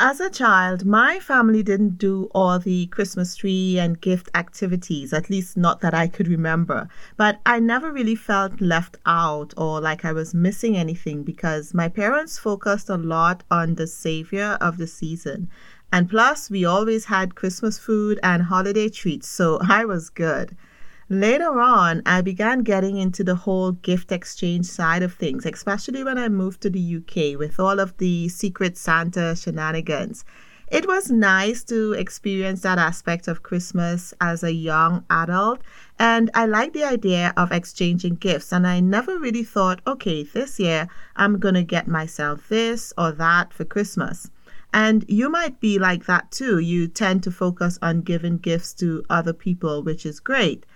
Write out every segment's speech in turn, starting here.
As a child, my family didn't do all the Christmas tree and gift activities, at least not that I could remember. But I never really felt left out or like I was missing anything because my parents focused a lot on the savior of the season. And plus, we always had Christmas food and holiday treats, so I was good. Later on, I began getting into the whole gift exchange side of things, especially when I moved to the UK with all of the Secret Santa shenanigans. It was nice to experience that aspect of Christmas as a young adult, and I like the idea of exchanging gifts. And I never really thought, okay, this year I'm going to get myself this or that for Christmas. And you might be like that too. You tend to focus on giving gifts to other people, which is great.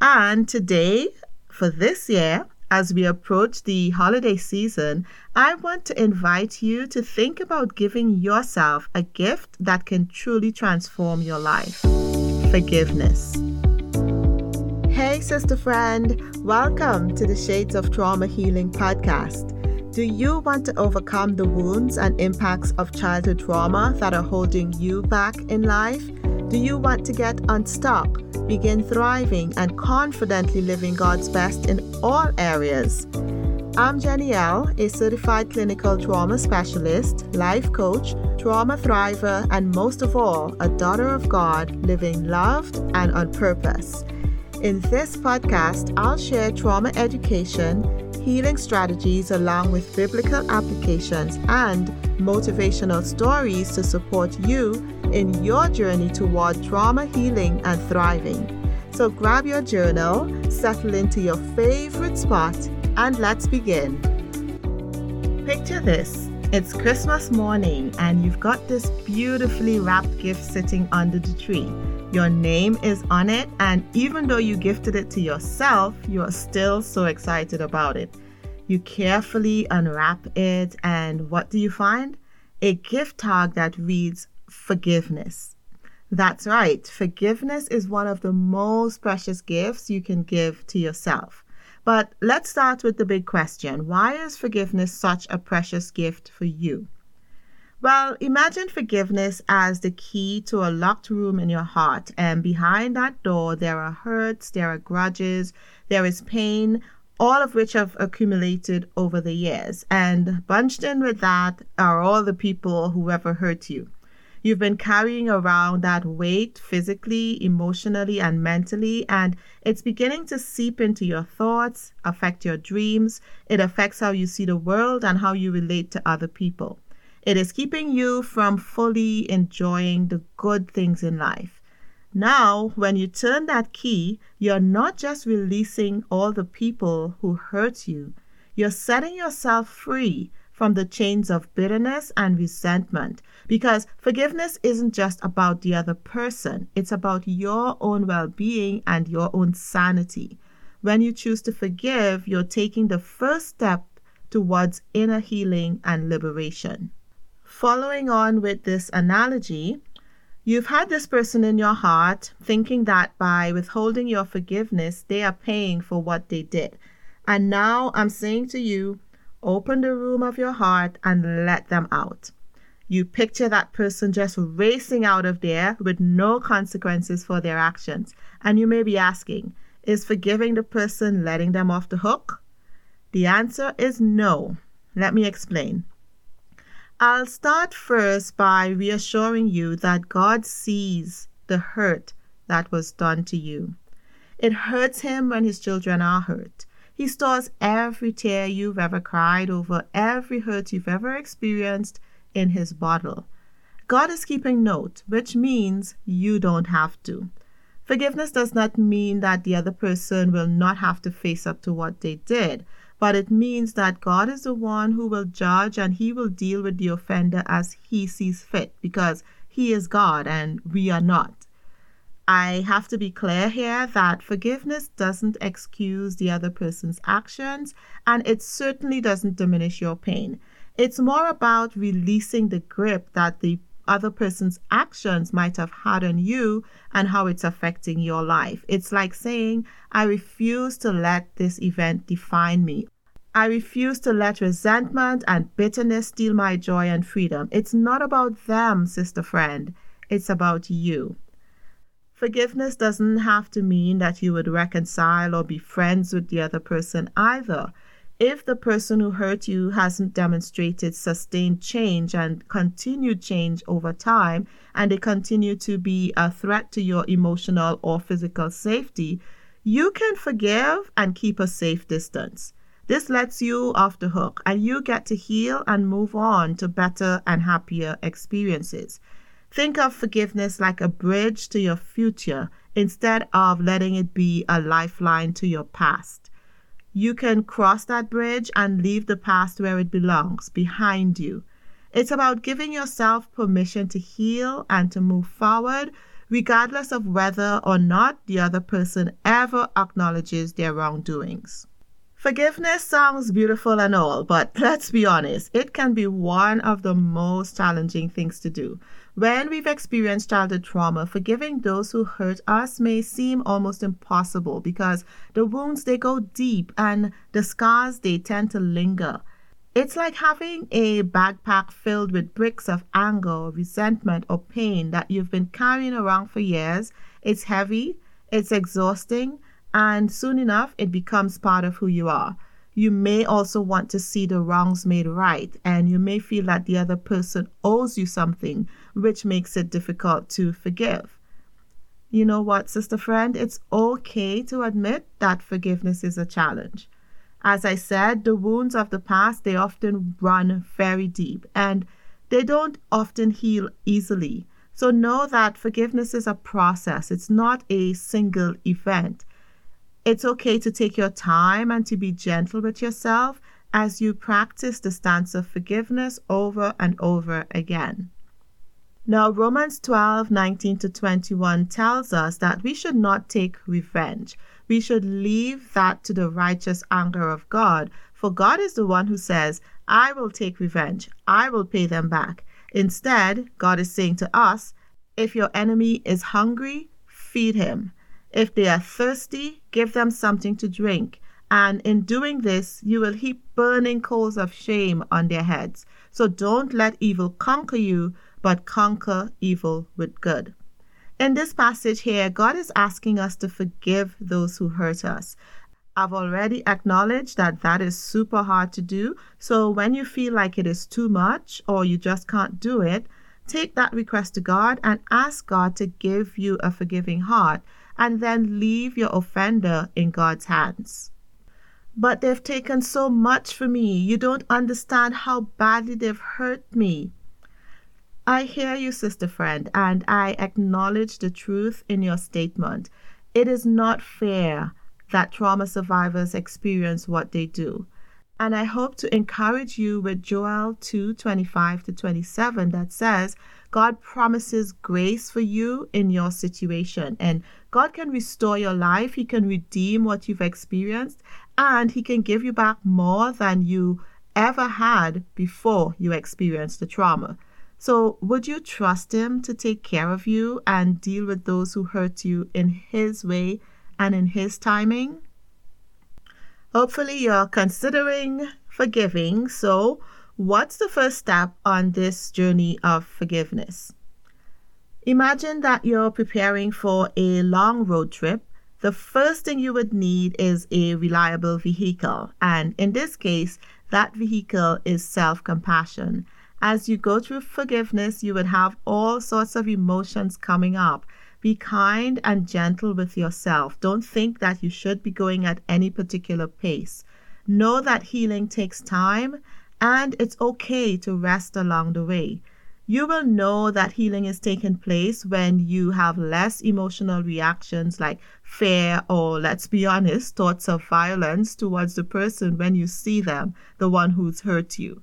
And today, for this year, as we approach the holiday season, I want to invite you to think about giving yourself a gift that can truly transform your life forgiveness. Hey, sister friend, welcome to the Shades of Trauma Healing podcast. Do you want to overcome the wounds and impacts of childhood trauma that are holding you back in life? Do you want to get unstuck, begin thriving, and confidently living God's best in all areas? I'm Jenniel, a certified clinical trauma specialist, life coach, trauma thriver, and most of all, a daughter of God living loved and on purpose. In this podcast, I'll share trauma education, healing strategies, along with biblical applications and motivational stories to support you in your journey toward trauma healing and thriving. So grab your journal, settle into your favorite spot, and let's begin. Picture this it's Christmas morning, and you've got this beautifully wrapped gift sitting under the tree. Your name is on it, and even though you gifted it to yourself, you are still so excited about it. You carefully unwrap it, and what do you find? A gift tag that reads forgiveness. That's right, forgiveness is one of the most precious gifts you can give to yourself. But let's start with the big question why is forgiveness such a precious gift for you? Well, imagine forgiveness as the key to a locked room in your heart, and behind that door, there are hurts, there are grudges, there is pain, all of which have accumulated over the years. And bunched in with that are all the people who ever hurt you. You've been carrying around that weight physically, emotionally, and mentally, and it's beginning to seep into your thoughts, affect your dreams. It affects how you see the world and how you relate to other people. It is keeping you from fully enjoying the good things in life. Now, when you turn that key, you're not just releasing all the people who hurt you, you're setting yourself free from the chains of bitterness and resentment. Because forgiveness isn't just about the other person, it's about your own well being and your own sanity. When you choose to forgive, you're taking the first step towards inner healing and liberation. Following on with this analogy, You've had this person in your heart thinking that by withholding your forgiveness, they are paying for what they did. And now I'm saying to you, Open the room of your heart and let them out. You picture that person just racing out of there with no consequences for their actions. And you may be asking, is forgiving the person letting them off the hook? The answer is no. Let me explain. I'll start first by reassuring you that God sees the hurt that was done to you. It hurts Him when His children are hurt. He stores every tear you've ever cried over, every hurt you've ever experienced in His bottle. God is keeping note, which means you don't have to. Forgiveness does not mean that the other person will not have to face up to what they did, but it means that God is the one who will judge and He will deal with the offender as He sees fit because He is God and we are not. I have to be clear here that forgiveness doesn't excuse the other person's actions and it certainly doesn't diminish your pain. It's more about releasing the grip that the other person's actions might have had on you and how it's affecting your life. It's like saying, I refuse to let this event define me. I refuse to let resentment and bitterness steal my joy and freedom. It's not about them, sister friend. It's about you. Forgiveness doesn't have to mean that you would reconcile or be friends with the other person either. If the person who hurt you hasn't demonstrated sustained change and continued change over time, and they continue to be a threat to your emotional or physical safety, you can forgive and keep a safe distance. This lets you off the hook and you get to heal and move on to better and happier experiences. Think of forgiveness like a bridge to your future instead of letting it be a lifeline to your past. You can cross that bridge and leave the past where it belongs, behind you. It's about giving yourself permission to heal and to move forward, regardless of whether or not the other person ever acknowledges their wrongdoings. Forgiveness sounds beautiful and all, but let's be honest, it can be one of the most challenging things to do. When we've experienced childhood trauma, forgiving those who hurt us may seem almost impossible because the wounds they go deep and the scars they tend to linger. It's like having a backpack filled with bricks of anger, resentment, or pain that you've been carrying around for years. It's heavy, it's exhausting, and soon enough it becomes part of who you are you may also want to see the wrongs made right, and you may feel that the other person owes you something, which makes it difficult to forgive. You know what, sister friend? It's okay to admit that forgiveness is a challenge. As I said, the wounds of the past, they often run very deep and they don't often heal easily. So know that forgiveness is a process, it's not a single event. It's okay to take your time and to be gentle with yourself as you practice the stance of forgiveness over and over again. Now, Romans 12 19 to 21 tells us that we should not take revenge. We should leave that to the righteous anger of God, for God is the one who says, I will take revenge, I will pay them back. Instead, God is saying to us, if your enemy is hungry, feed him. If they are thirsty, give them something to drink. And in doing this, you will heap burning coals of shame on their heads. So don't let evil conquer you, but conquer evil with good. In this passage here, God is asking us to forgive those who hurt us. I've already acknowledged that that is super hard to do. So when you feel like it is too much or you just can't do it, take that request to God and ask God to give you a forgiving heart and then leave your offender in God's hands. But they've taken so much from me. You don't understand how badly they've hurt me. I hear you, sister friend, and I acknowledge the truth in your statement. It is not fair that trauma survivors experience what they do. And I hope to encourage you with Joel 2 25 to 27 that says, God promises grace for you in your situation. And God can restore your life, He can redeem what you've experienced, and He can give you back more than you ever had before you experienced the trauma. So, would you trust Him to take care of you and deal with those who hurt you in His way and in His timing? Hopefully, you're considering forgiving. So, what's the first step on this journey of forgiveness? Imagine that you're preparing for a long road trip. The first thing you would need is a reliable vehicle. And in this case, that vehicle is self compassion. As you go through forgiveness, you would have all sorts of emotions coming up. Be kind and gentle with yourself. Don't think that you should be going at any particular pace. Know that healing takes time and it's okay to rest along the way. You will know that healing is taking place when you have less emotional reactions like fear or, let's be honest, thoughts of violence towards the person when you see them, the one who's hurt you.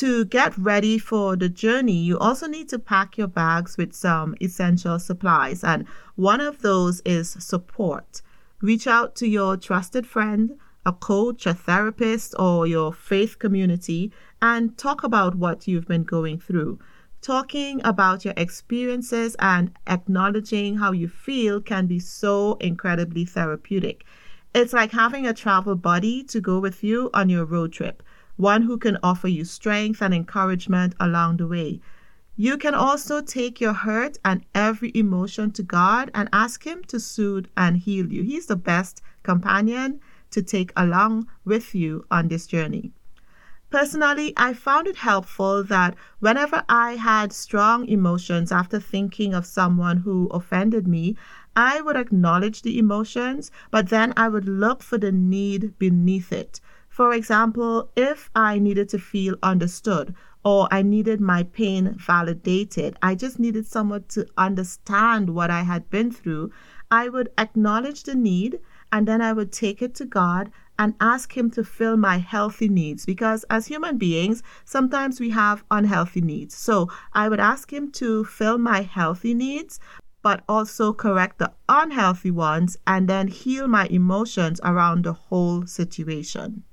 To get ready for the journey, you also need to pack your bags with some essential supplies, and one of those is support. Reach out to your trusted friend, a coach, a therapist, or your faith community and talk about what you've been going through. Talking about your experiences and acknowledging how you feel can be so incredibly therapeutic. It's like having a travel buddy to go with you on your road trip, one who can offer you strength and encouragement along the way. You can also take your hurt and every emotion to God and ask Him to soothe and heal you. He's the best companion to take along with you on this journey. Personally, I found it helpful that whenever I had strong emotions after thinking of someone who offended me, I would acknowledge the emotions, but then I would look for the need beneath it. For example, if I needed to feel understood or I needed my pain validated, I just needed someone to understand what I had been through, I would acknowledge the need and then I would take it to God and ask Him to fill my healthy needs because as human beings, sometimes we have unhealthy needs. So I would ask Him to fill my healthy needs, but also correct the unhealthy ones and then heal my emotions around the whole situation.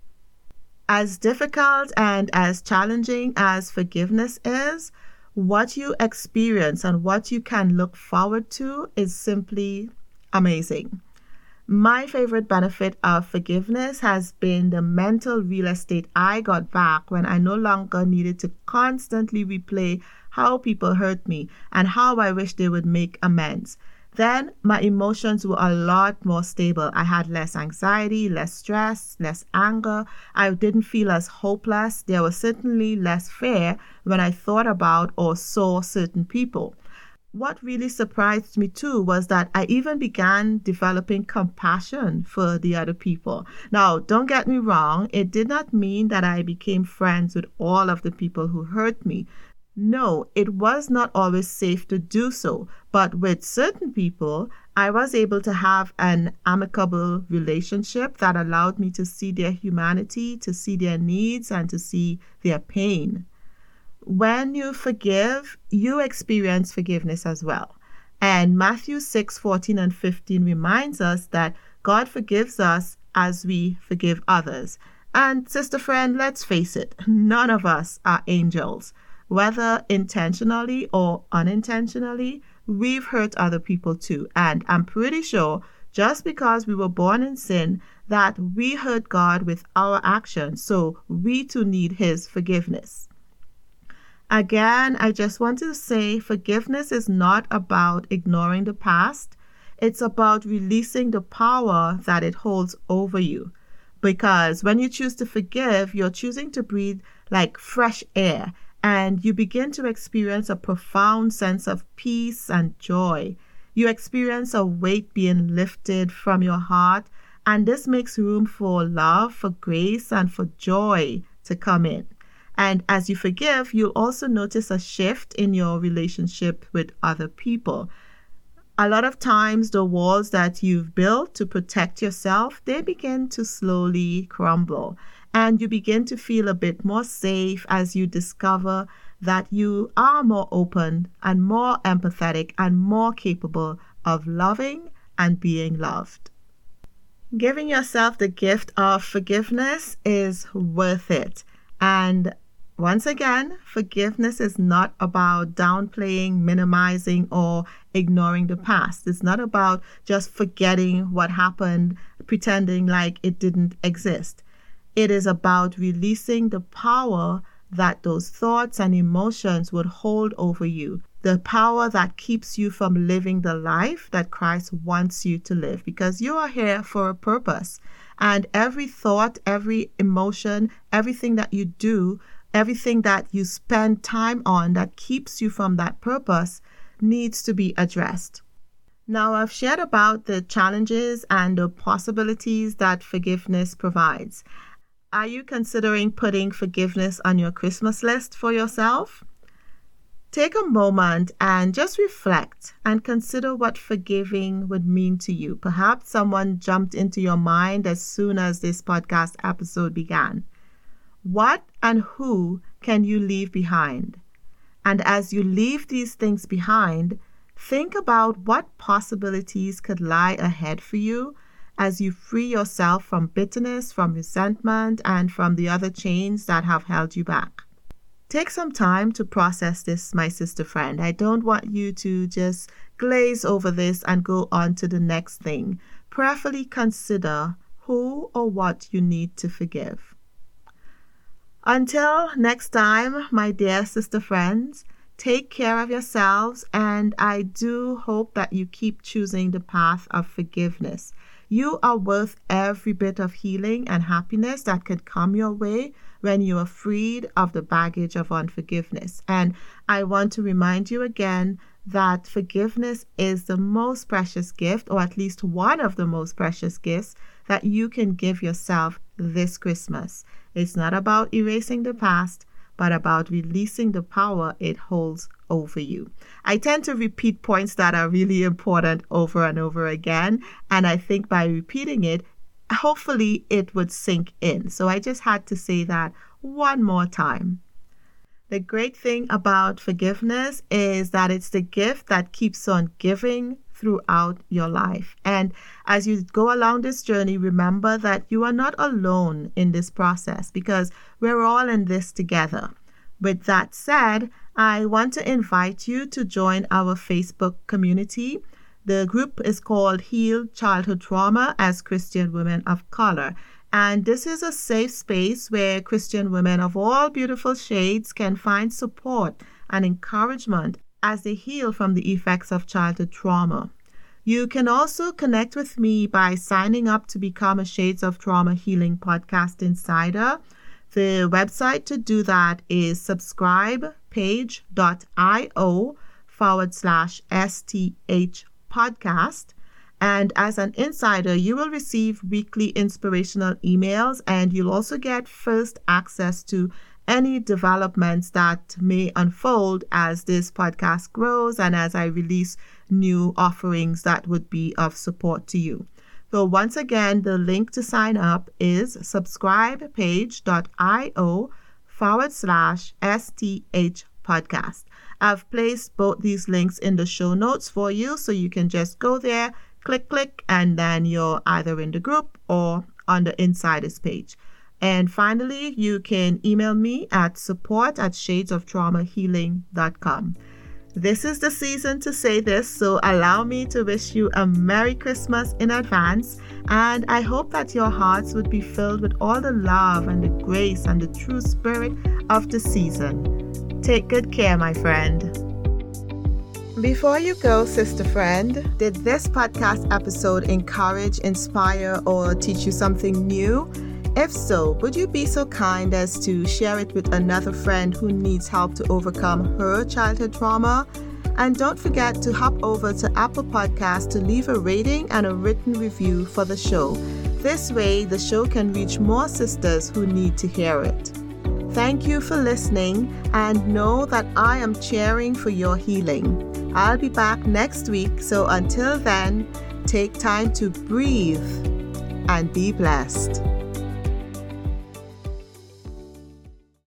As difficult and as challenging as forgiveness is, what you experience and what you can look forward to is simply amazing. My favorite benefit of forgiveness has been the mental real estate I got back when I no longer needed to constantly replay how people hurt me and how I wish they would make amends. Then my emotions were a lot more stable. I had less anxiety, less stress, less anger. I didn't feel as hopeless. There was certainly less fear when I thought about or saw certain people what really surprised me too was that I even began developing compassion for the other people. Now, don't get me wrong, it did not mean that I became friends with all of the people who hurt me. No, it was not always safe to do so, but with certain people, I was able to have an amicable relationship that allowed me to see their humanity, to see their needs, and to see their pain when you forgive, you experience forgiveness as well. And Matthew 6 14 and 15 reminds us that God forgives us as we forgive others. And, sister friend, let's face it, none of us are angels. Whether intentionally or unintentionally, we've hurt other people too. And I'm pretty sure just because we were born in sin, that we hurt God with our actions. So we too need His forgiveness. Again, I just want to say forgiveness is not about ignoring the past. It's about releasing the power that it holds over you. Because when you choose to forgive, you're choosing to breathe like fresh air and you begin to experience a profound sense of peace and joy. You experience a weight being lifted from your heart, and this makes room for love, for grace, and for joy to come in. And as you forgive, you'll also notice a shift in your relationship with other people. A lot of times, the walls that you've built to protect yourself, they begin to slowly crumble. And you begin to feel a bit more safe as you discover that you are more open and more empathetic and more capable of loving and being loved. Giving yourself the gift of forgiveness is worth it. And once again, forgiveness is not about downplaying, minimizing, or ignoring the past. It's not about just forgetting what happened, pretending like it didn't exist. It is about releasing the power that those thoughts and emotions would hold over you, the power that keeps you from living the life that Christ wants you to live, because you are here for a purpose. And every thought, every emotion, everything that you do everything that you spend time on that keeps you from that purpose needs to be addressed. Now, I've shared about the challenges and the possibilities that forgiveness provides. Are you considering putting forgiveness on your Christmas list for yourself? Take a moment and just reflect and consider what forgiving would mean to you. Perhaps someone jumped into your mind as soon as this podcast episode began. What and who can you leave behind? And as you leave these things behind, think about what possibilities could lie ahead for you as you free yourself from bitterness, from resentment, and from the other chains that have held you back. Take some time to process this, my sister friend. I don't want you to just glaze over this and go on to the next thing. Prayerfully consider who or what you need to forgive. Until next time, my dear sister friends, take care of yourselves, and I do hope that you keep choosing the path of forgiveness. You are worth every bit of healing and happiness that could come your way when you are freed of the baggage of unforgiveness. And I want to remind you again that forgiveness is the most precious gift, or at least one of the most precious gifts that you can give yourself this Christmas. It's not about erasing the past, but about releasing the power it holds over you. I tend to repeat points that are really important over and over again, and I think by repeating it, hopefully it would sink in. So I just had to say that one more time. The great thing about forgiveness is that it's the gift that keeps on giving throughout your life. And as you go along this journey, remember that you are not alone in this process because we're all in this together. With that said, I want to invite you to join our Facebook community. The group is called Heal Childhood Trauma as Christian Women of Color. And this is a safe space where Christian women of all beautiful shades can find support and encouragement as they heal from the effects of childhood trauma. You can also connect with me by signing up to become a Shades of Trauma Healing Podcast Insider. The website to do that is subscribepage.io forward slash STH podcast. And as an insider, you will receive weekly inspirational emails and you'll also get first access to any developments that may unfold as this podcast grows and as I release new offerings that would be of support to you. So, once again, the link to sign up is subscribepage.io forward slash STH podcast. I've placed both these links in the show notes for you, so you can just go there, click, click, and then you're either in the group or on the insiders page. And finally, you can email me at support at shadesoftraumahealing.com. This is the season to say this, so allow me to wish you a Merry Christmas in advance. And I hope that your hearts would be filled with all the love and the grace and the true spirit of the season. Take good care, my friend. Before you go, sister friend, did this podcast episode encourage, inspire, or teach you something new? If so, would you be so kind as to share it with another friend who needs help to overcome her childhood trauma? And don't forget to hop over to Apple Podcasts to leave a rating and a written review for the show. This way, the show can reach more sisters who need to hear it. Thank you for listening and know that I am cheering for your healing. I'll be back next week, so until then, take time to breathe and be blessed.